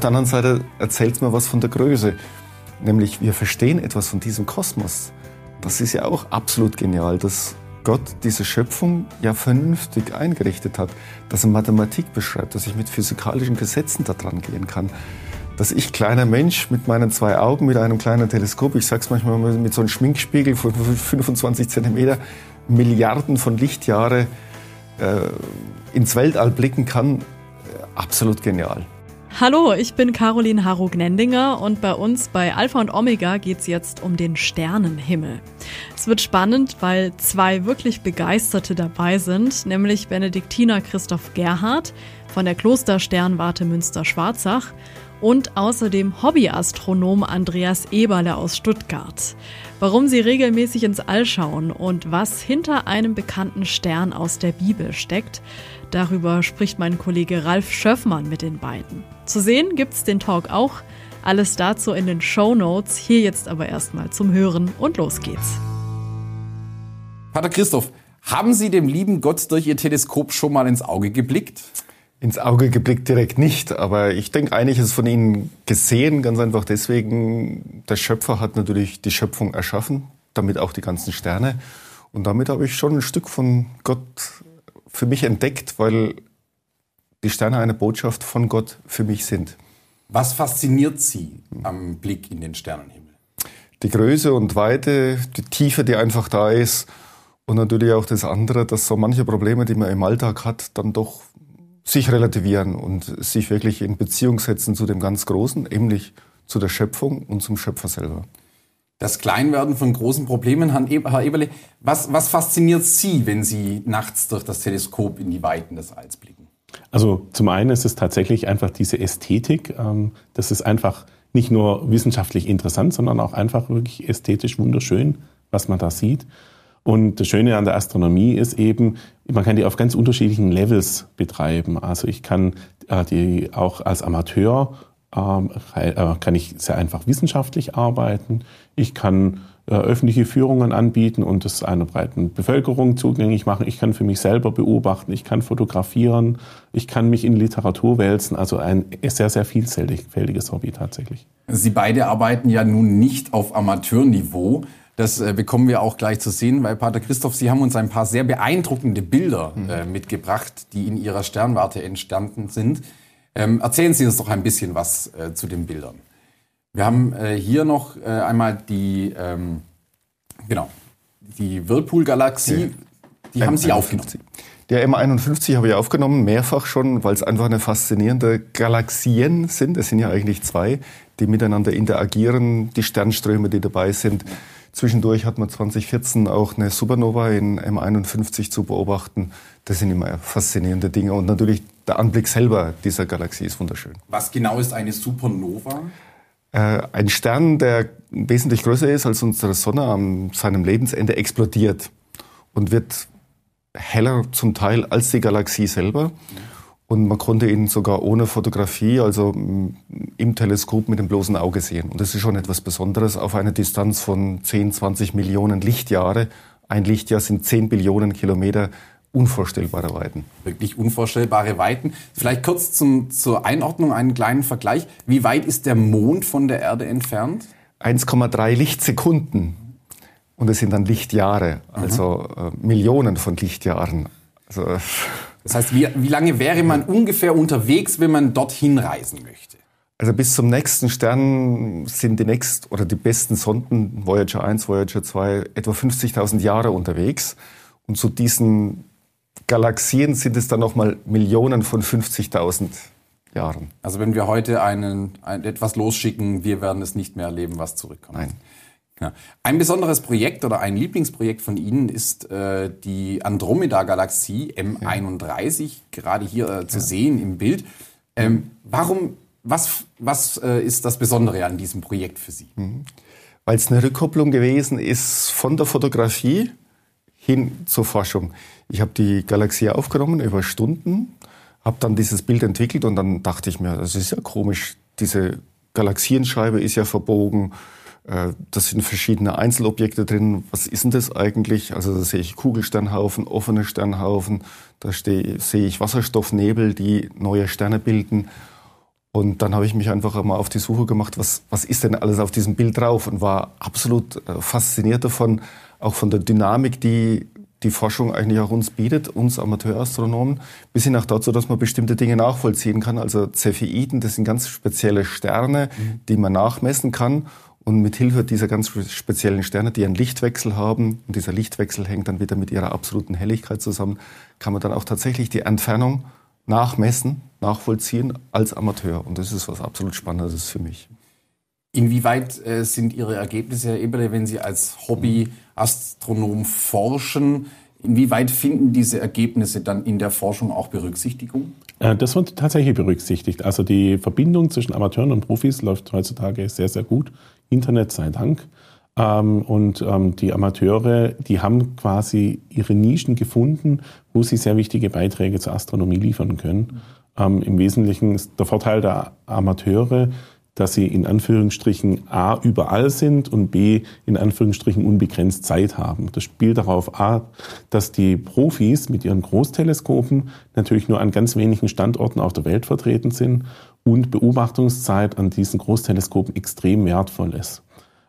auf der anderen Seite erzählt es mir was von der Größe. Nämlich, wir verstehen etwas von diesem Kosmos. Das ist ja auch absolut genial, dass Gott diese Schöpfung ja vernünftig eingerichtet hat, dass er Mathematik beschreibt, dass ich mit physikalischen Gesetzen da dran gehen kann, dass ich kleiner Mensch mit meinen zwei Augen, mit einem kleinen Teleskop, ich sag's manchmal mit so einem Schminkspiegel von 25 Zentimeter, Milliarden von Lichtjahre äh, ins Weltall blicken kann, absolut genial. Hallo, ich bin Caroline Harro-Gnendinger und bei uns bei Alpha und Omega geht's jetzt um den Sternenhimmel. Es wird spannend, weil zwei wirklich Begeisterte dabei sind, nämlich Benediktiner Christoph Gerhardt von der Klostersternwarte Münster-Schwarzach und außerdem Hobbyastronom Andreas Eberle aus Stuttgart. Warum sie regelmäßig ins All schauen und was hinter einem bekannten Stern aus der Bibel steckt, darüber spricht mein Kollege Ralf Schöffmann mit den beiden. Zu sehen gibt's den Talk auch. Alles dazu in den Show Notes. Hier jetzt aber erstmal zum Hören und los geht's. Pater Christoph, haben Sie dem lieben Gott durch Ihr Teleskop schon mal ins Auge geblickt? ins Auge geblickt direkt nicht, aber ich denke einiges von ihnen gesehen, ganz einfach deswegen, der Schöpfer hat natürlich die Schöpfung erschaffen, damit auch die ganzen Sterne. Und damit habe ich schon ein Stück von Gott für mich entdeckt, weil die Sterne eine Botschaft von Gott für mich sind. Was fasziniert Sie am Blick in den Sternenhimmel? Die Größe und Weite, die Tiefe, die einfach da ist. Und natürlich auch das andere, dass so manche Probleme, die man im Alltag hat, dann doch sich relativieren und sich wirklich in Beziehung setzen zu dem ganz Großen, nämlich zu der Schöpfung und zum Schöpfer selber. Das Kleinwerden von großen Problemen, Herr Eberle, was, was fasziniert Sie, wenn Sie nachts durch das Teleskop in die Weiten des Alls blicken? Also zum einen ist es tatsächlich einfach diese Ästhetik. Ähm, das ist einfach nicht nur wissenschaftlich interessant, sondern auch einfach wirklich ästhetisch wunderschön, was man da sieht. Und das Schöne an der Astronomie ist eben, man kann die auf ganz unterschiedlichen Levels betreiben. Also ich kann äh, die auch als Amateur ähm, äh, kann ich sehr einfach wissenschaftlich arbeiten. Ich kann äh, öffentliche Führungen anbieten und das einer breiten Bevölkerung zugänglich machen. Ich kann für mich selber beobachten. Ich kann fotografieren. Ich kann mich in Literatur wälzen. Also ein sehr, sehr vielfältiges Hobby tatsächlich. Sie beide arbeiten ja nun nicht auf Amateurniveau. Das äh, bekommen wir auch gleich zu sehen, weil Pater Christoph, Sie haben uns ein paar sehr beeindruckende Bilder mhm. äh, mitgebracht, die in Ihrer Sternwarte entstanden sind. Ähm, erzählen Sie uns doch ein bisschen was äh, zu den Bildern. Wir haben äh, hier noch äh, einmal die, ähm, genau, die Whirlpool-Galaxie, die haben Sie aufgenommen. Der M51 habe ich aufgenommen, mehrfach schon, weil es einfach eine faszinierende Galaxien sind. Es sind ja eigentlich zwei, die miteinander interagieren, die Sternströme, die dabei sind. Zwischendurch hat man 2014 auch eine Supernova in M51 zu beobachten. Das sind immer faszinierende Dinge. Und natürlich der Anblick selber dieser Galaxie ist wunderschön. Was genau ist eine Supernova? Äh, ein Stern, der wesentlich größer ist als unsere Sonne, an seinem Lebensende explodiert und wird heller zum Teil als die Galaxie selber. Und man konnte ihn sogar ohne Fotografie, also im Teleskop mit dem bloßen Auge sehen. Und das ist schon etwas Besonderes auf einer Distanz von 10, 20 Millionen Lichtjahre. Ein Lichtjahr sind 10 Billionen Kilometer. Unvorstellbare Weiten. Wirklich unvorstellbare Weiten. Vielleicht kurz zum, zur Einordnung einen kleinen Vergleich. Wie weit ist der Mond von der Erde entfernt? 1,3 Lichtsekunden. Und es sind dann Lichtjahre, also äh, Millionen von Lichtjahren. Also, das heißt, wie, wie lange wäre man ungefähr unterwegs, wenn man dorthin reisen möchte? Also bis zum nächsten Stern sind die nächsten oder die besten Sonden Voyager 1, Voyager 2 etwa 50.000 Jahre unterwegs. Und zu diesen Galaxien sind es dann nochmal Millionen von 50.000 Jahren. Also wenn wir heute einen, ein, etwas losschicken, wir werden es nicht mehr erleben, was zurückkommt. Nein. Ja. Ein besonderes Projekt oder ein Lieblingsprojekt von Ihnen ist äh, die Andromeda-Galaxie M31, ja. gerade hier äh, zu ja. sehen im Bild. Ähm, warum, was, was äh, ist das Besondere an diesem Projekt für Sie? Mhm. Weil es eine Rückkopplung gewesen ist von der Fotografie hin zur Forschung. Ich habe die Galaxie aufgenommen über Stunden, habe dann dieses Bild entwickelt und dann dachte ich mir, das ist ja komisch, diese Galaxienscheibe ist ja verbogen äh, das sind verschiedene Einzelobjekte drin. Was ist denn das eigentlich? Also da sehe ich Kugelsternhaufen, offene Sternhaufen, da sehe ich Wasserstoffnebel, die neue Sterne bilden. Und dann habe ich mich einfach mal auf die Suche gemacht, was, was ist denn alles auf diesem Bild drauf und war absolut äh, fasziniert davon, auch von der Dynamik, die die Forschung eigentlich auch uns bietet, uns Amateurastronomen, bis hin auch dazu, dass man bestimmte Dinge nachvollziehen kann. Also Cepheiden, das sind ganz spezielle Sterne, mhm. die man nachmessen kann. Und mit Hilfe dieser ganz speziellen Sterne, die einen Lichtwechsel haben, und dieser Lichtwechsel hängt dann wieder mit ihrer absoluten Helligkeit zusammen, kann man dann auch tatsächlich die Entfernung nachmessen, nachvollziehen als Amateur. Und das ist was absolut Spannendes für mich. Inwieweit äh, sind Ihre Ergebnisse, Herr Eberle, wenn Sie als Hobbyastronom forschen, inwieweit finden diese Ergebnisse dann in der Forschung auch Berücksichtigung? Äh, das wird tatsächlich berücksichtigt. Also die Verbindung zwischen Amateuren und Profis läuft heutzutage sehr, sehr gut. Internet sei Dank. Ähm, und ähm, die Amateure, die haben quasi ihre Nischen gefunden, wo sie sehr wichtige Beiträge zur Astronomie liefern können. Ähm, Im Wesentlichen ist der Vorteil der Amateure, dass sie in Anführungsstrichen A überall sind und B in Anführungsstrichen unbegrenzt Zeit haben. Das spielt darauf A, dass die Profis mit ihren Großteleskopen natürlich nur an ganz wenigen Standorten auf der Welt vertreten sind und Beobachtungszeit an diesen Großteleskopen extrem wertvoll ist.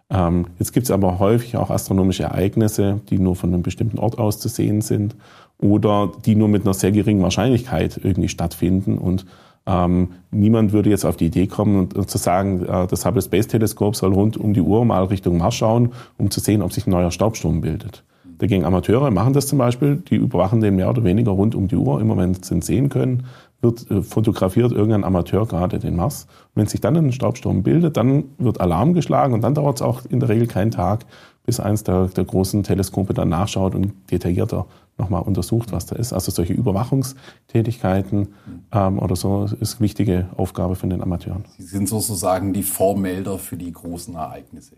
Ähm, jetzt gibt es aber häufig auch astronomische Ereignisse, die nur von einem bestimmten Ort aus zu sehen sind oder die nur mit einer sehr geringen Wahrscheinlichkeit irgendwie stattfinden und ähm, niemand würde jetzt auf die Idee kommen und, und zu sagen, äh, das Hubble Space Teleskop soll rund um die Uhr mal Richtung Mars schauen, um zu sehen, ob sich ein neuer Staubsturm bildet. Dagegen Amateure machen das zum Beispiel, die überwachen den mehr oder weniger rund um die Uhr, immer wenn sie ihn sehen können, wird äh, fotografiert irgendein Amateur gerade den Mars. Und wenn sich dann ein Staubsturm bildet, dann wird Alarm geschlagen und dann dauert es auch in der Regel keinen Tag, bis eins der, der großen Teleskope dann nachschaut und detaillierter nochmal untersucht, was da ist. Also solche Überwachungstätigkeiten ähm, oder so ist eine wichtige Aufgabe von den Amateuren. Sie sind sozusagen die Vormelder für die großen Ereignisse.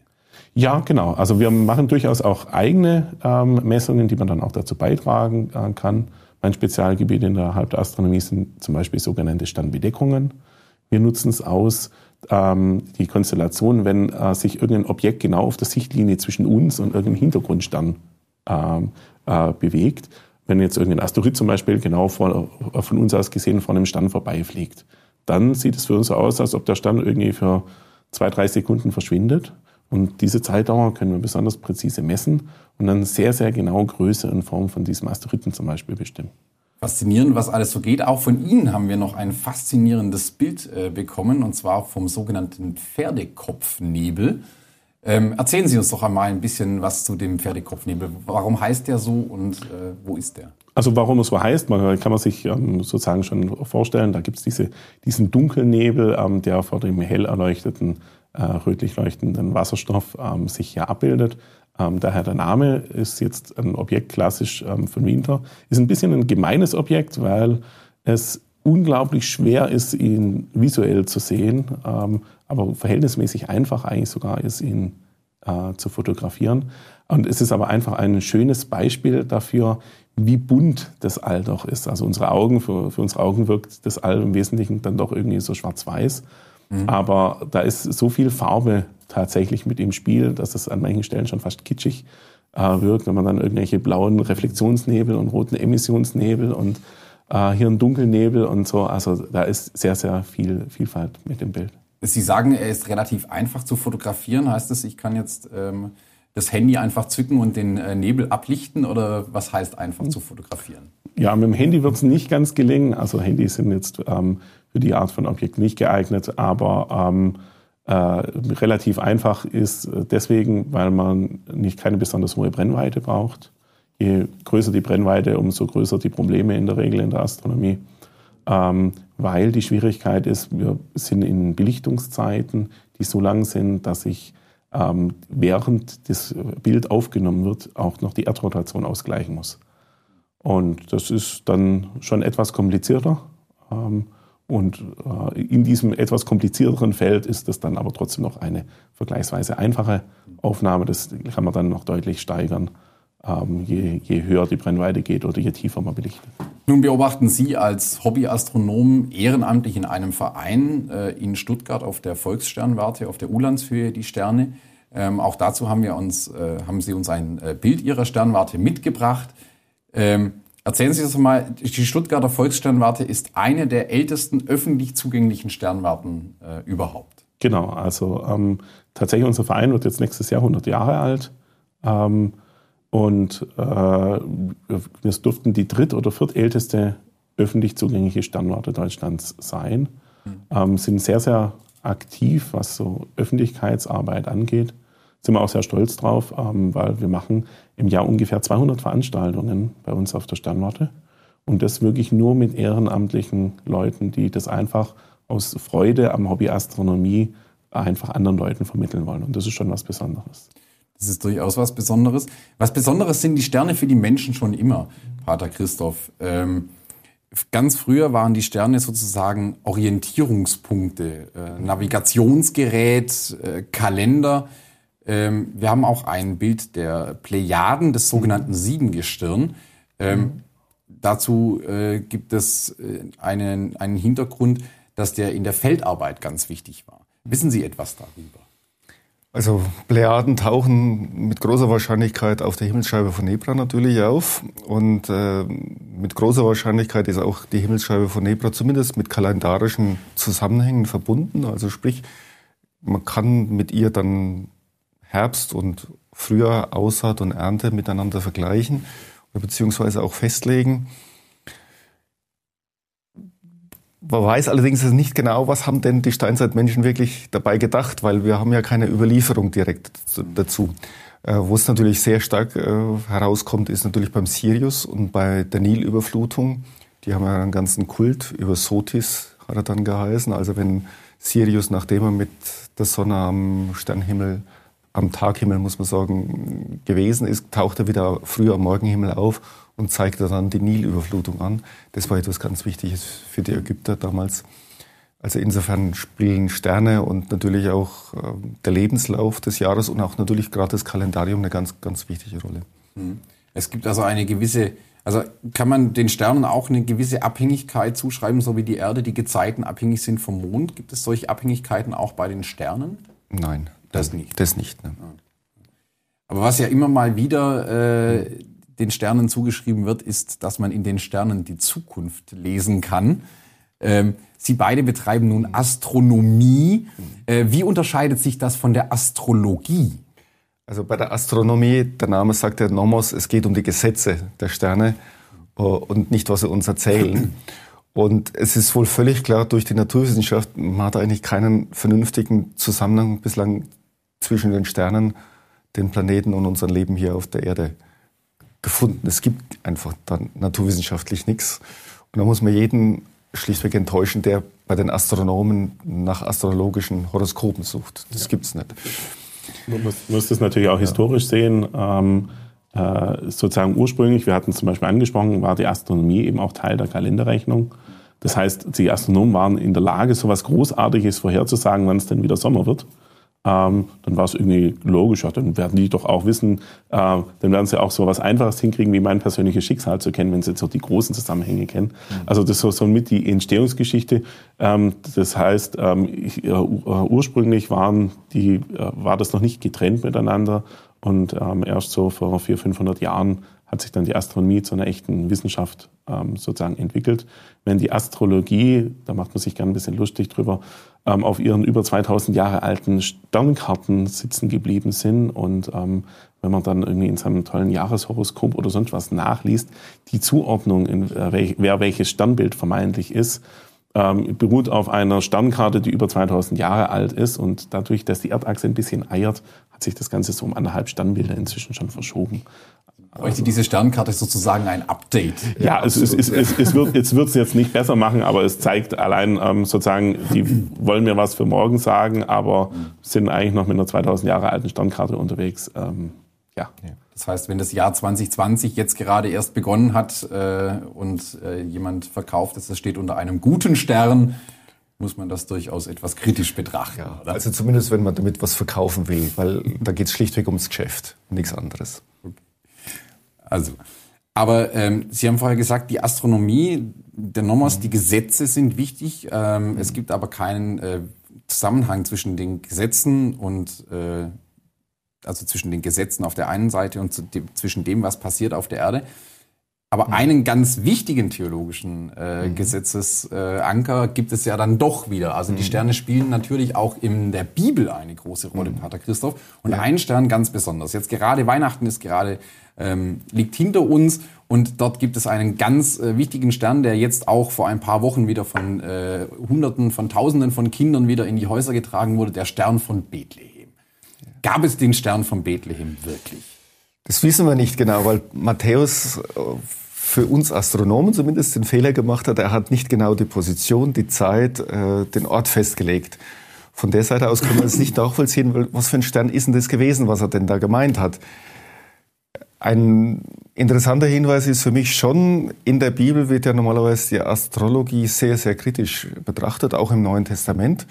Ja, genau. Also wir machen durchaus auch eigene ähm, Messungen, die man dann auch dazu beitragen äh, kann. Mein Spezialgebiet innerhalb der Astronomie sind zum Beispiel sogenannte Sternbedeckungen. Wir nutzen es aus, ähm, die Konstellation, wenn äh, sich irgendein Objekt genau auf der Sichtlinie zwischen uns und irgendeinem Hintergrundstern ähm, äh, bewegt. Wenn jetzt irgendein Asteroid zum Beispiel genau vor, von uns aus gesehen vor einem Stern vorbeifliegt, dann sieht es für uns so aus, als ob der Stern irgendwie für zwei, drei Sekunden verschwindet. Und diese Zeitdauer können wir besonders präzise messen und dann sehr, sehr genau Größe und Form von diesem Asteroiden zum Beispiel bestimmen. Faszinierend, was alles so geht. Auch von Ihnen haben wir noch ein faszinierendes Bild äh, bekommen, und zwar vom sogenannten Pferdekopfnebel. Ähm, erzählen Sie uns doch einmal ein bisschen was zu dem Pferdekopfnebel. Warum heißt der so und äh, wo ist der? Also warum es so heißt, man, kann man sich ähm, sozusagen schon vorstellen. Da gibt es diese, diesen Dunkelnebel, ähm, der vor dem hell erleuchteten, äh, rötlich leuchtenden Wasserstoff ähm, sich hier abbildet. Ähm, daher der Name ist jetzt ein Objekt klassisch ähm, von Winter. Ist ein bisschen ein gemeines Objekt, weil es unglaublich schwer ist, ihn visuell zu sehen, ähm, aber verhältnismäßig einfach eigentlich sogar ist, ihn äh, zu fotografieren. Und es ist aber einfach ein schönes Beispiel dafür, wie bunt das All doch ist. Also unsere Augen, für, für unsere Augen wirkt das All im Wesentlichen dann doch irgendwie so schwarz-weiß. Mhm. Aber da ist so viel Farbe tatsächlich mit im Spiel, dass es an manchen Stellen schon fast kitschig äh, wirkt, wenn man dann irgendwelche blauen Reflexionsnebel und roten Emissionsnebel und äh, hier ein Dunkelnebel und so. Also da ist sehr, sehr viel Vielfalt mit dem Bild. Sie sagen, er ist relativ einfach zu fotografieren. Heißt das, ich kann jetzt ähm, das Handy einfach zücken und den äh, Nebel ablichten oder was heißt einfach zu fotografieren? Ja, mit dem Handy wird es nicht ganz gelingen. Also Handys sind jetzt ähm, für die Art von Objekt nicht geeignet, aber ähm, äh, relativ einfach ist deswegen, weil man nicht keine besonders hohe Brennweite braucht. Je größer die Brennweite, umso größer die Probleme in der Regel in der Astronomie ähm, weil die Schwierigkeit ist, wir sind in Belichtungszeiten, die so lang sind, dass ich ähm, während das Bild aufgenommen wird, auch noch die Erdrotation ausgleichen muss. Und das ist dann schon etwas komplizierter. Ähm, und äh, in diesem etwas komplizierteren Feld ist das dann aber trotzdem noch eine vergleichsweise einfache Aufnahme. Das kann man dann noch deutlich steigern ähm, je, je höher die Brennweite geht oder je tiefer man belichtet. Nun beobachten Sie als Hobbyastronom ehrenamtlich in einem Verein äh, in Stuttgart auf der Volkssternwarte, auf der Ulandshöhe die Sterne. Ähm, auch dazu haben, wir uns, äh, haben Sie uns ein äh, Bild Ihrer Sternwarte mitgebracht. Ähm, Erzählen Sie das mal, die Stuttgarter Volkssternwarte ist eine der ältesten öffentlich zugänglichen Sternwarten äh, überhaupt. Genau, also ähm, tatsächlich unser Verein wird jetzt nächstes Jahr 100 Jahre alt. Ähm, und äh, wir durften die dritt- oder viertälteste öffentlich zugängliche Sternwarte Deutschlands sein. Mhm. Ähm, sind sehr, sehr aktiv, was so Öffentlichkeitsarbeit angeht. Sind wir auch sehr stolz drauf, ähm, weil wir machen im Jahr ungefähr 200 Veranstaltungen bei uns auf der Sternwarte. Und das wirklich nur mit ehrenamtlichen Leuten, die das einfach aus Freude am Hobby Astronomie einfach anderen Leuten vermitteln wollen. Und das ist schon was Besonderes. Das ist durchaus was Besonderes. Was Besonderes sind die Sterne für die Menschen schon immer, Pater Christoph. Ähm, ganz früher waren die Sterne sozusagen Orientierungspunkte, äh, Navigationsgerät, äh, Kalender. Ähm, wir haben auch ein Bild der Plejaden des sogenannten Siebengestirn. Ähm, mhm. Dazu äh, gibt es äh, einen, einen Hintergrund, dass der in der Feldarbeit ganz wichtig war. Wissen Sie etwas darüber? Also Plejaden tauchen mit großer Wahrscheinlichkeit auf der Himmelsscheibe von Nebra natürlich auf. Und äh, mit großer Wahrscheinlichkeit ist auch die Himmelsscheibe von Nebra zumindest mit kalendarischen Zusammenhängen verbunden. Also sprich, man kann mit ihr dann Herbst und Frühjahr, Aussaat und Ernte miteinander vergleichen beziehungsweise auch festlegen. Man weiß allerdings nicht genau, was haben denn die Steinzeitmenschen wirklich dabei gedacht, weil wir haben ja keine Überlieferung direkt dazu. Äh, wo es natürlich sehr stark äh, herauskommt, ist natürlich beim Sirius und bei der Nilüberflutung. Die haben ja einen ganzen Kult über Sotis, hat er dann geheißen. Also wenn Sirius, nachdem er mit der Sonne am Sternhimmel, am Taghimmel, muss man sagen, gewesen ist, taucht er wieder früh am Morgenhimmel auf und zeigte dann die Nilüberflutung an. Das war etwas ganz Wichtiges für die Ägypter damals. Also insofern spielen Sterne und natürlich auch äh, der Lebenslauf des Jahres und auch natürlich gerade das Kalendarium eine ganz, ganz wichtige Rolle. Mhm. Es gibt also eine gewisse, also kann man den Sternen auch eine gewisse Abhängigkeit zuschreiben, so wie die Erde die Gezeiten abhängig sind vom Mond. Gibt es solche Abhängigkeiten auch bei den Sternen? Nein, das nicht. Das nicht. Ne. Aber was ja immer mal wieder äh, den Sternen zugeschrieben wird, ist, dass man in den Sternen die Zukunft lesen kann. Ähm, Sie beide betreiben nun Astronomie. Äh, wie unterscheidet sich das von der Astrologie? Also bei der Astronomie, der Name sagt ja Nomos, es geht um die Gesetze der Sterne äh, und nicht, was sie uns erzählen. Und es ist wohl völlig klar, durch die Naturwissenschaft, man hat eigentlich keinen vernünftigen Zusammenhang bislang zwischen den Sternen, den Planeten und unserem Leben hier auf der Erde gefunden. Es gibt einfach dann naturwissenschaftlich nichts. Und da muss man jeden schlichtweg enttäuschen, der bei den Astronomen nach astrologischen Horoskopen sucht. Das gibt es nicht. Man muss, muss, das natürlich auch historisch sehen. Ähm, äh, sozusagen ursprünglich, wir hatten es zum Beispiel angesprochen, war die Astronomie eben auch Teil der Kalenderrechnung. Das heißt, die Astronomen waren in der Lage, so etwas Großartiges vorherzusagen, wann es denn wieder Sommer wird ähm, dann war es irgendwie logisch, ja, dann werden die doch auch wissen, äh, dann werden sie auch so was Einfaches hinkriegen, wie mein persönliches Schicksal zu kennen, wenn sie so die großen Zusammenhänge kennen. Mhm. Also das ist so, so mit die Entstehungsgeschichte. Ähm, das heißt, ähm, ich, äh, ursprünglich waren die, äh, war das noch nicht getrennt miteinander und ähm, erst so vor 400, 500 Jahren hat sich dann die Astronomie zu einer echten Wissenschaft ähm, sozusagen entwickelt. Wenn die Astrologie, da macht man sich gerne ein bisschen lustig drüber, ähm, auf ihren über 2000 Jahre alten Sternkarten sitzen geblieben sind und ähm, wenn man dann irgendwie in seinem tollen Jahreshoroskop oder sonst was nachliest, die Zuordnung, in, äh, wer welches Sternbild vermeintlich ist, ähm, beruht auf einer Sternkarte, die über 2000 Jahre alt ist und dadurch, dass die Erdachse ein bisschen eiert, hat sich das Ganze so um anderthalb Sternbilder inzwischen schon verschoben. Bräuchte diese Sternkarte sozusagen ein Update? Ja, ja es, es, es, es, es wird es wird's jetzt nicht besser machen, aber es zeigt allein ähm, sozusagen, die wollen mir was für morgen sagen, aber sind eigentlich noch mit einer 2000 Jahre alten Sternkarte unterwegs. Ähm, ja. Das heißt, wenn das Jahr 2020 jetzt gerade erst begonnen hat äh, und äh, jemand verkauft es, das steht unter einem guten Stern, muss man das durchaus etwas kritisch betrachten. Ja, also zumindest, wenn man damit was verkaufen will, weil da geht es schlichtweg ums Geschäft, nichts anderes. Also, aber ähm, Sie haben vorher gesagt, die Astronomie, der Nomos, mhm. die Gesetze sind wichtig. Ähm, mhm. Es gibt aber keinen äh, Zusammenhang zwischen den Gesetzen und äh, also zwischen den Gesetzen auf der einen Seite und dem, zwischen dem, was passiert auf der Erde. Aber mhm. einen ganz wichtigen theologischen äh, mhm. Gesetzesanker gibt es ja dann doch wieder. Also die mhm. Sterne spielen natürlich auch in der Bibel eine große Rolle, mhm. Pater Christoph. Und ja. ein Stern ganz besonders. Jetzt gerade Weihnachten ist gerade ähm, liegt hinter uns und dort gibt es einen ganz äh, wichtigen Stern, der jetzt auch vor ein paar Wochen wieder von äh, Hunderten, von Tausenden von Kindern wieder in die Häuser getragen wurde, der Stern von Bethlehem. Gab es den Stern von Bethlehem wirklich? Das wissen wir nicht genau, weil Matthäus äh, für uns Astronomen zumindest den Fehler gemacht hat. Er hat nicht genau die Position, die Zeit, äh, den Ort festgelegt. Von der Seite aus kann man es nicht nachvollziehen, was für ein Stern ist denn das gewesen, was er denn da gemeint hat. Ein interessanter Hinweis ist für mich schon, in der Bibel wird ja normalerweise die Astrologie sehr, sehr kritisch betrachtet, auch im Neuen Testament.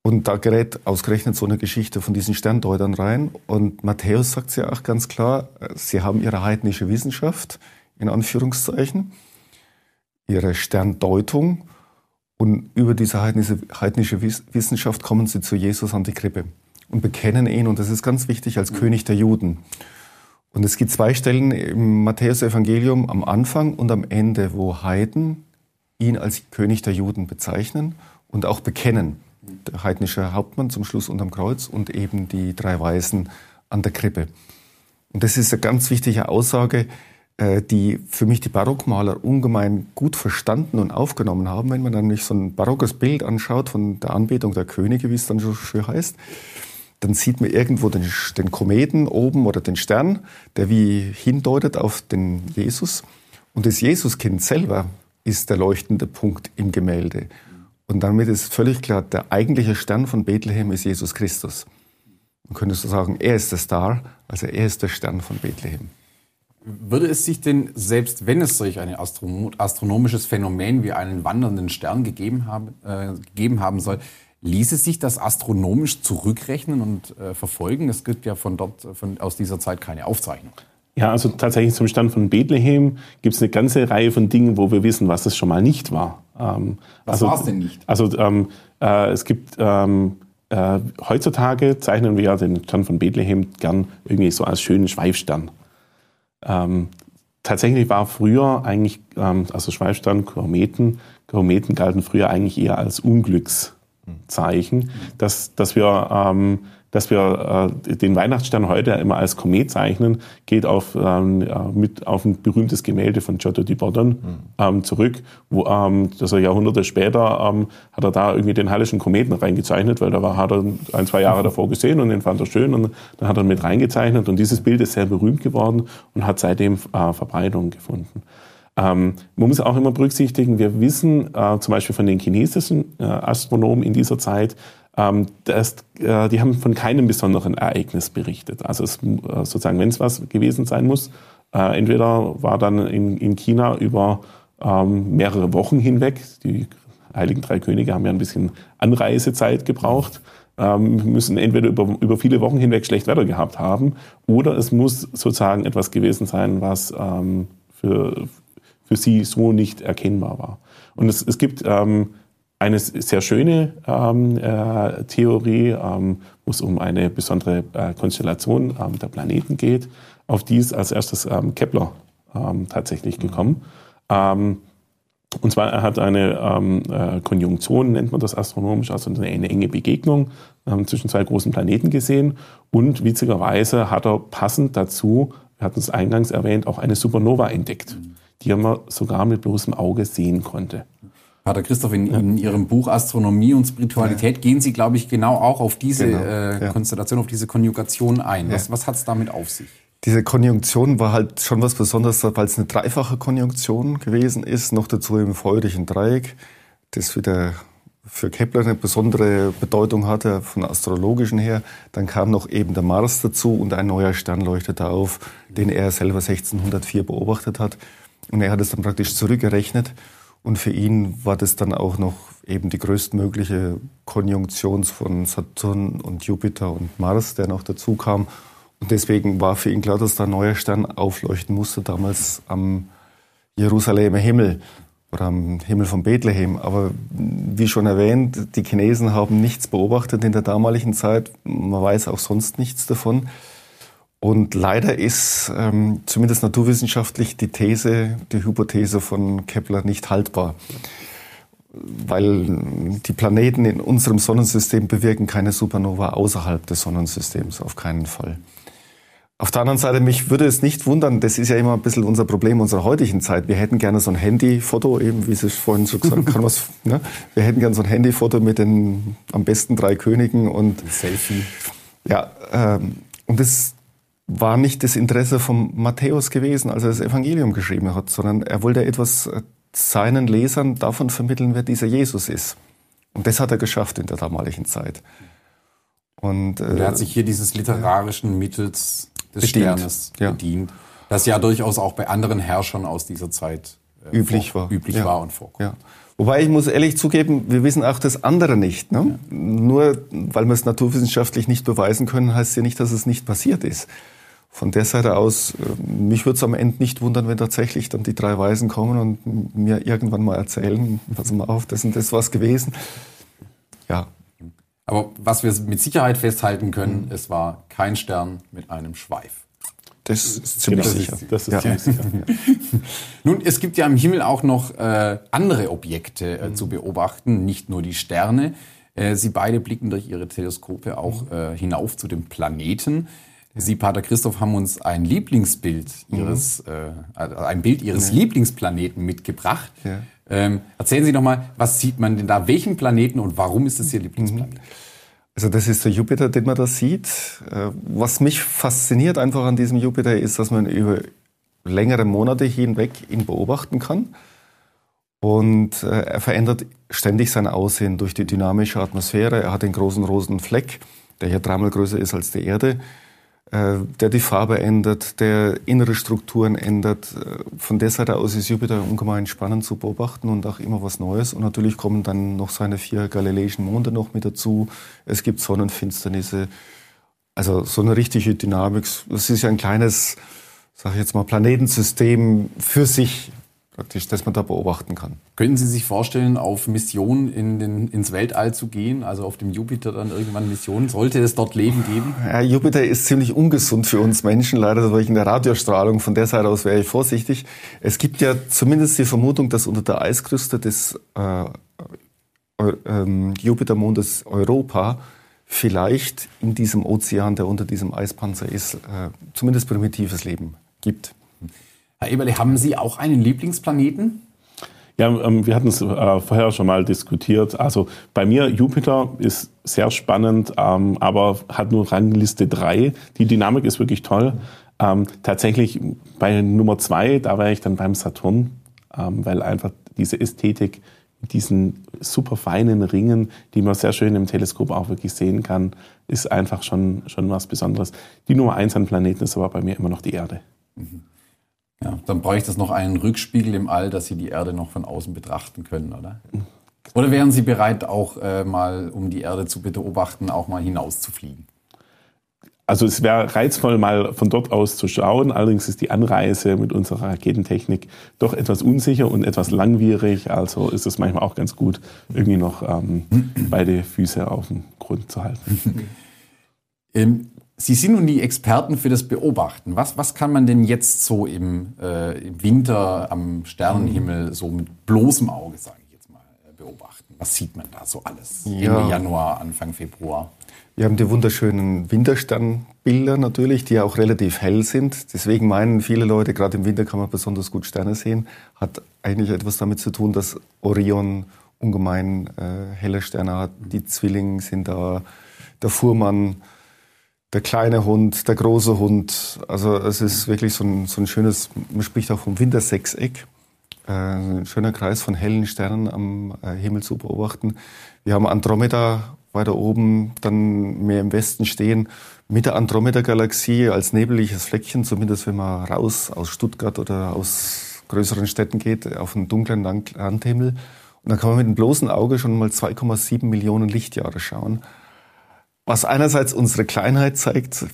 Und da gerät ausgerechnet so eine Geschichte von diesen Sterndeutern rein. Und Matthäus sagt ja auch ganz klar, sie haben ihre heidnische Wissenschaft, in Anführungszeichen, ihre Sterndeutung. Und über diese heidnische, heidnische Wissenschaft kommen sie zu Jesus an die Krippe und bekennen ihn, und das ist ganz wichtig, als König der Juden. Und es gibt zwei Stellen im Matthäus-Evangelium am Anfang und am Ende, wo Heiden ihn als König der Juden bezeichnen und auch bekennen der heidnische Hauptmann zum Schluss unterm Kreuz und eben die drei Weisen an der Krippe. Und das ist eine ganz wichtige Aussage, äh, die für mich die Barockmaler ungemein gut verstanden und aufgenommen haben, wenn man nicht so ein barockes Bild anschaut von der Anbetung der Könige, wie es dann so schön heißt. Dann sieht man irgendwo den, den Kometen oben oder den Stern, der wie hindeutet auf den Jesus. Und das Jesuskind selber ist der leuchtende Punkt im Gemälde. Und damit ist völlig klar, der eigentliche Stern von Bethlehem ist Jesus Christus. Man könnte so sagen, er ist der Star, also er ist der Stern von Bethlehem. Würde es sich denn, selbst wenn es solch ein astronomisches Phänomen wie einen wandernden Stern gegeben haben, äh, gegeben haben soll, ließe sich das astronomisch zurückrechnen und äh, verfolgen? Es gibt ja von dort, von, aus dieser Zeit keine Aufzeichnung. Ja, also tatsächlich zum Stand von Bethlehem gibt es eine ganze Reihe von Dingen, wo wir wissen, was es schon mal nicht war. Ähm, was also, war es denn nicht? Also ähm, äh, es gibt ähm, äh, heutzutage zeichnen wir ja den Stern von Bethlehem gern irgendwie so als schönen Schweifstern. Ähm, tatsächlich war früher eigentlich, ähm, also Schweifstern, Kometen, Kometen galten früher eigentlich eher als Unglückszeichen, dass, dass wir ähm, dass wir äh, den Weihnachtsstern heute immer als Komet zeichnen, geht auf, ähm, mit, auf ein berühmtes Gemälde von Giotto di Bordon mhm. ähm, zurück, wo ähm, er Jahrhunderte später ähm, hat er da irgendwie den Hallischen Kometen reingezeichnet, weil da war, hat er ein, zwei Jahre davor gesehen und den fand er schön und dann hat er mit reingezeichnet und dieses Bild ist sehr berühmt geworden und hat seitdem äh, Verbreitung gefunden. Ähm, man muss auch immer berücksichtigen, wir wissen äh, zum Beispiel von den chinesischen äh, Astronomen in dieser Zeit, ähm, das, äh, die haben von keinem besonderen Ereignis berichtet. Also es, äh, sozusagen, wenn es was gewesen sein muss, äh, entweder war dann in, in China über ähm, mehrere Wochen hinweg, die Heiligen Drei Könige haben ja ein bisschen Anreisezeit gebraucht, ähm, müssen entweder über, über viele Wochen hinweg schlecht Wetter gehabt haben, oder es muss sozusagen etwas gewesen sein, was ähm, für, für sie so nicht erkennbar war. Und es, es gibt ähm, eine sehr schöne ähm, äh, Theorie, ähm, wo es um eine besondere äh, Konstellation ähm, der Planeten geht. Auf die ist als erstes ähm, Kepler ähm, tatsächlich mhm. gekommen. Ähm, und zwar er hat eine ähm, äh, Konjunktion, nennt man das astronomisch, also eine, eine enge Begegnung ähm, zwischen zwei großen Planeten gesehen. Und witzigerweise hat er passend dazu, wir hatten es eingangs erwähnt, auch eine Supernova entdeckt, mhm. Die man sogar mit bloßem Auge sehen konnte. Pater Christoph, in, in Ihrem Buch Astronomie und Spiritualität gehen Sie, glaube ich, genau auch auf diese genau, äh, ja. Konstellation, auf diese Konjugation ein. Was, was hat es damit auf sich? Diese Konjunktion war halt schon was Besonderes, weil es eine dreifache Konjunktion gewesen ist, noch dazu im feurigen Dreieck, das wieder für Kepler eine besondere Bedeutung hatte, von astrologischen her. Dann kam noch eben der Mars dazu und ein neuer Stern leuchtete auf, den er selber 1604 beobachtet hat. Und er hat es dann praktisch zurückgerechnet und für ihn war das dann auch noch eben die größtmögliche Konjunktion von Saturn und Jupiter und Mars, der noch dazu kam. Und deswegen war für ihn klar, dass da ein neuer Stern aufleuchten musste, damals am Jerusalemer Himmel oder am Himmel von Bethlehem. Aber wie schon erwähnt, die Chinesen haben nichts beobachtet in der damaligen Zeit. Man weiß auch sonst nichts davon. Und leider ist ähm, zumindest naturwissenschaftlich die These, die Hypothese von Kepler nicht haltbar. Weil die Planeten in unserem Sonnensystem bewirken keine Supernova außerhalb des Sonnensystems, auf keinen Fall. Auf der anderen Seite, mich würde es nicht wundern, das ist ja immer ein bisschen unser Problem unserer heutigen Zeit. Wir hätten gerne so ein Handyfoto, eben wie Sie es vorhin so gesagt haben. Ne? Wir hätten gerne so ein Handyfoto mit den am besten drei Königen und Ein Selfie. ja, ähm, und das war nicht das Interesse von Matthäus gewesen, als er das Evangelium geschrieben hat, sondern er wollte etwas äh, seinen Lesern davon vermitteln, wer dieser Jesus ist. Und das hat er geschafft in der damaligen Zeit. Und, Und er äh, hat sich hier dieses literarischen Mittels des Bedient, Sternes ja. bedient, das ja durchaus auch bei anderen Herrschern aus dieser Zeit äh, Üblich vor, war. üblich Ja. war und vorkommt. Ja. Wobei ich muss ehrlich zugeben, wir wissen auch das andere nicht. Ne? Nur weil wir es naturwissenschaftlich nicht beweisen können, heißt ja nicht, dass es nicht passiert ist. Von der Seite aus, äh, mich würde es am Ende nicht wundern, wenn tatsächlich dann die drei Weisen kommen und mir irgendwann mal erzählen, pass mal auf, das und das war's gewesen. Ja, Aber was wir mit Sicherheit festhalten können, Mhm. es war kein Stern mit einem Schweif. das ist ziemlich das sicher. Ist, das ist Ja. ziemlich sicher. Nun, es gibt ja im Himmel auch noch äh, andere Objekte Mhm. äh, zu beobachten, nicht nur die Sterne. Äh, Sie beide blicken durch ihre Teleskope auch Mhm. äh, hinauf zu den Planeten. Sie, Pater Christoph, haben uns ein Lieblingsbild Mhm. Ihres, äh, also ein Bild Ihres Lieblingsplaneten mitgebracht. Ja. Ähm, erzählen Sie doch mal, was sieht man denn da? Welchen Planeten und warum ist es Ihr Mhm. Lieblingsplanet? Also das ist der Jupiter, den man da sieht. Äh, Was mich fasziniert einfach an diesem Jupiter ist, dass man über längere Monate hinweg ihn beobachten kann. Und äh, er verändert ständig sein Aussehen durch die dynamische Atmosphäre. Er hat den großen roten Fleck, der hier dreimal größer ist als die Erde, der die Farbe ändert, der innere Strukturen ändert. Äh, Von der Seite aus ist Jupiter ungemein spannend zu beobachten und auch immer was Neues. Und natürlich kommen dann noch seine vier galileischen Monde noch mit dazu. Es gibt Sonnenfinsternisse. Also so eine richtige Dynamik. Es ist ja ein kleines, sage ich jetzt mal, Planetensystem für sich praktisch, das man da beobachten kann. Könnten Sie sich vorstellen, auf Mission in den, ins Weltall zu gehen, also auf dem Jupiter dann irgendwann Mission? Sollte es dort Leben geben? Ja, Jupiter ist ziemlich ungesund für uns Menschen, leider wegen der Radiostrahlung. Von der Seite aus wäre ich vorsichtig. Es gibt ja zumindest die Vermutung, dass unter der Eiskruste des äh, ähm, Jupitermondes Europa vielleicht in diesem Ozean, der unter diesem Eispanzer ist, äh, zumindest primitives Leben gibt. Herr Eberle, haben Sie auch einen Lieblingsplaneten? Ja, ähm, wir hatten es äh, vorher schon mal diskutiert. Also bei mir Jupiter ist sehr spannend, ähm, aber hat nur Rangliste 3. Die Dynamik ist wirklich toll. Ähm, tatsächlich bei Nummer 2, da wäre ich dann beim Saturn, ähm, weil einfach diese Ästhetik mit diesen super feinen Ringen, die man sehr schön im Teleskop auch wirklich sehen kann, ist einfach schon, schon was Besonderes. Die Nummer 1 an Planeten ist aber bei mir immer noch die Erde. Ja, dann bräuchte es noch einen Rückspiegel im All, dass Sie die Erde noch von außen betrachten können, oder? Oder wären Sie bereit, auch äh, mal, um die Erde zu beobachten, auch mal hinauszufliegen? Also es wäre reizvoll, mal von dort aus zu schauen. Allerdings ist die Anreise mit unserer Raketentechnik doch etwas unsicher und etwas langwierig. Also ist es manchmal auch ganz gut, irgendwie noch ähm, beide Füße auf dem Grund zu halten. Ähm, Sie sind nun die Experten für das Beobachten. Was, was kann man denn jetzt so im, äh, im Winter am Sternenhimmel so mit bloßem Auge, sage ich jetzt mal, äh, beobachten? Was sieht man da so alles? Ja. Ende Januar, Anfang Februar. Wir haben die wunderschönen Wintersternbilder natürlich, die ja auch relativ hell sind. Deswegen meinen viele Leute, gerade im Winter kann man besonders gut Sterne sehen. Hat eigentlich etwas damit zu tun, dass Orion ungemein äh, helle Sterne hat. Die Zwillinge sind da, der Fuhrmann, der kleine Hund, der große Hund. Also es ist wirklich so ein, so ein schönes, man spricht auch vom Wintersechseck. Äh, ein schöner Kreis von hellen Sternen am äh, Himmel zu beobachten. Wir haben Andromeda weiter oben, dann mehr im Westen stehen, mit der Andromeda-Galaxie als nebeliges Fleckchen, zumindest wenn man raus aus Stuttgart oder aus größeren Städten geht, auf einen dunklen Land- Landhimmel. Und dann kann man mit dem bloßen Auge schon mal 2,7 Millionen Lichtjahre schauen. Was einerseits unsere Kleinheit zeigt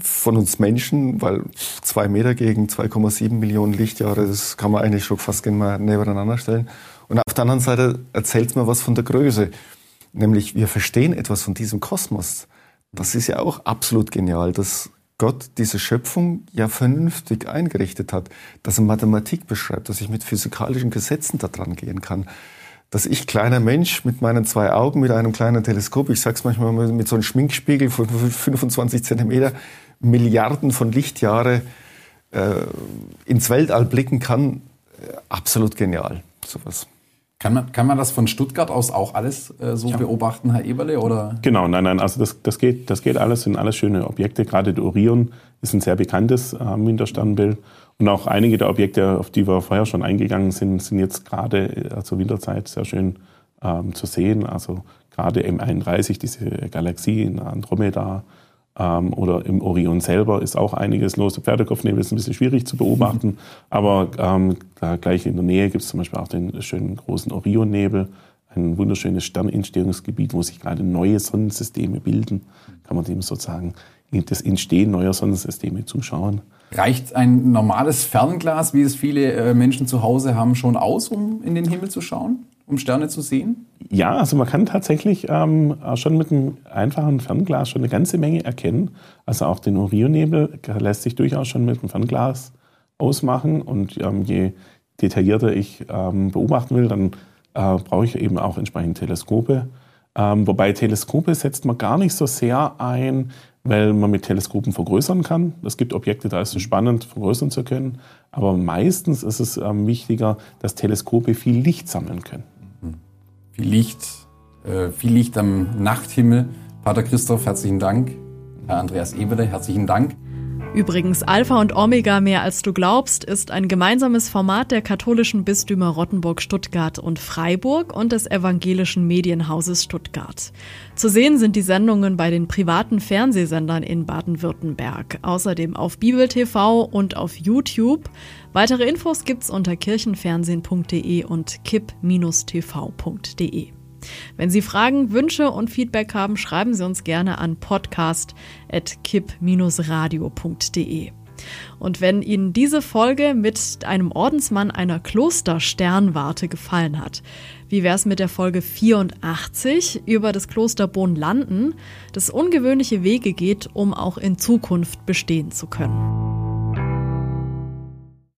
von uns Menschen, weil zwei Meter gegen 2,7 Millionen Lichtjahre, das kann man eigentlich schon fast mal nebeneinander stellen. Und auf der anderen Seite erzählt es mir was von der Größe. Nämlich, wir verstehen etwas von diesem Kosmos. Das ist ja auch absolut genial, dass Gott diese Schöpfung ja vernünftig eingerichtet hat, dass er Mathematik beschreibt, dass ich mit physikalischen Gesetzen da dran gehen kann, dass ich kleiner Mensch mit meinen zwei Augen, mit einem kleinen Teleskop, ich sag's manchmal mit so einem Schminkspiegel von 25 Zentimeter, Milliarden von Lichtjahre äh, ins Weltall blicken kann, äh, absolut genial, sowas. Kann man, kann man das von Stuttgart aus auch alles äh, so ja. beobachten, Herr Eberle? Oder? Genau, nein, nein, also das, das, geht, das geht alles, sind alles schöne Objekte. Gerade der Orion ist ein sehr bekanntes äh, Wintersternbild. Und auch einige der Objekte, auf die wir vorher schon eingegangen sind, sind jetzt gerade äh, zur Winterzeit sehr schön ähm, zu sehen. Also gerade M31, diese Galaxie in Andromeda, ähm, oder im Orion selber ist auch einiges los. Der Pferdekopfnebel ist ein bisschen schwierig zu beobachten, mhm. aber ähm, da gleich in der Nähe gibt es zum Beispiel auch den schönen großen Orionnebel, ein wunderschönes Sternentstehungsgebiet, wo sich gerade neue Sonnensysteme bilden. Kann man dem sozusagen das Entstehen neuer Sonnensysteme zuschauen. Reicht ein normales Fernglas, wie es viele äh, Menschen zu Hause haben, schon aus, um in den Himmel zu schauen? um Sterne zu sehen? Ja, also man kann tatsächlich ähm, schon mit einem einfachen Fernglas schon eine ganze Menge erkennen. Also auch den Orionnebel lässt sich durchaus schon mit einem Fernglas ausmachen. Und ähm, je detaillierter ich ähm, beobachten will, dann äh, brauche ich eben auch entsprechend Teleskope. Ähm, wobei Teleskope setzt man gar nicht so sehr ein, weil man mit Teleskopen vergrößern kann. Es gibt Objekte, da ist es spannend, vergrößern zu können. Aber meistens ist es ähm, wichtiger, dass Teleskope viel Licht sammeln können viel Licht, äh, viel Licht am Nachthimmel. Pater Christoph, herzlichen Dank. Herr Andreas Eberle, herzlichen Dank. Übrigens, Alpha und Omega mehr als du glaubst ist ein gemeinsames Format der katholischen Bistümer Rottenburg, Stuttgart und Freiburg und des evangelischen Medienhauses Stuttgart. Zu sehen sind die Sendungen bei den privaten Fernsehsendern in Baden-Württemberg, außerdem auf Bibel TV und auf YouTube. Weitere Infos gibt's unter kirchenfernsehen.de und kipp-tv.de. Wenn Sie Fragen, Wünsche und Feedback haben, schreiben Sie uns gerne an podcast.kipp-radio.de. Und wenn Ihnen diese Folge mit einem Ordensmann einer Klostersternwarte gefallen hat, wie wäre es mit der Folge 84 über das Kloster Bohnlanden, das ungewöhnliche Wege geht, um auch in Zukunft bestehen zu können?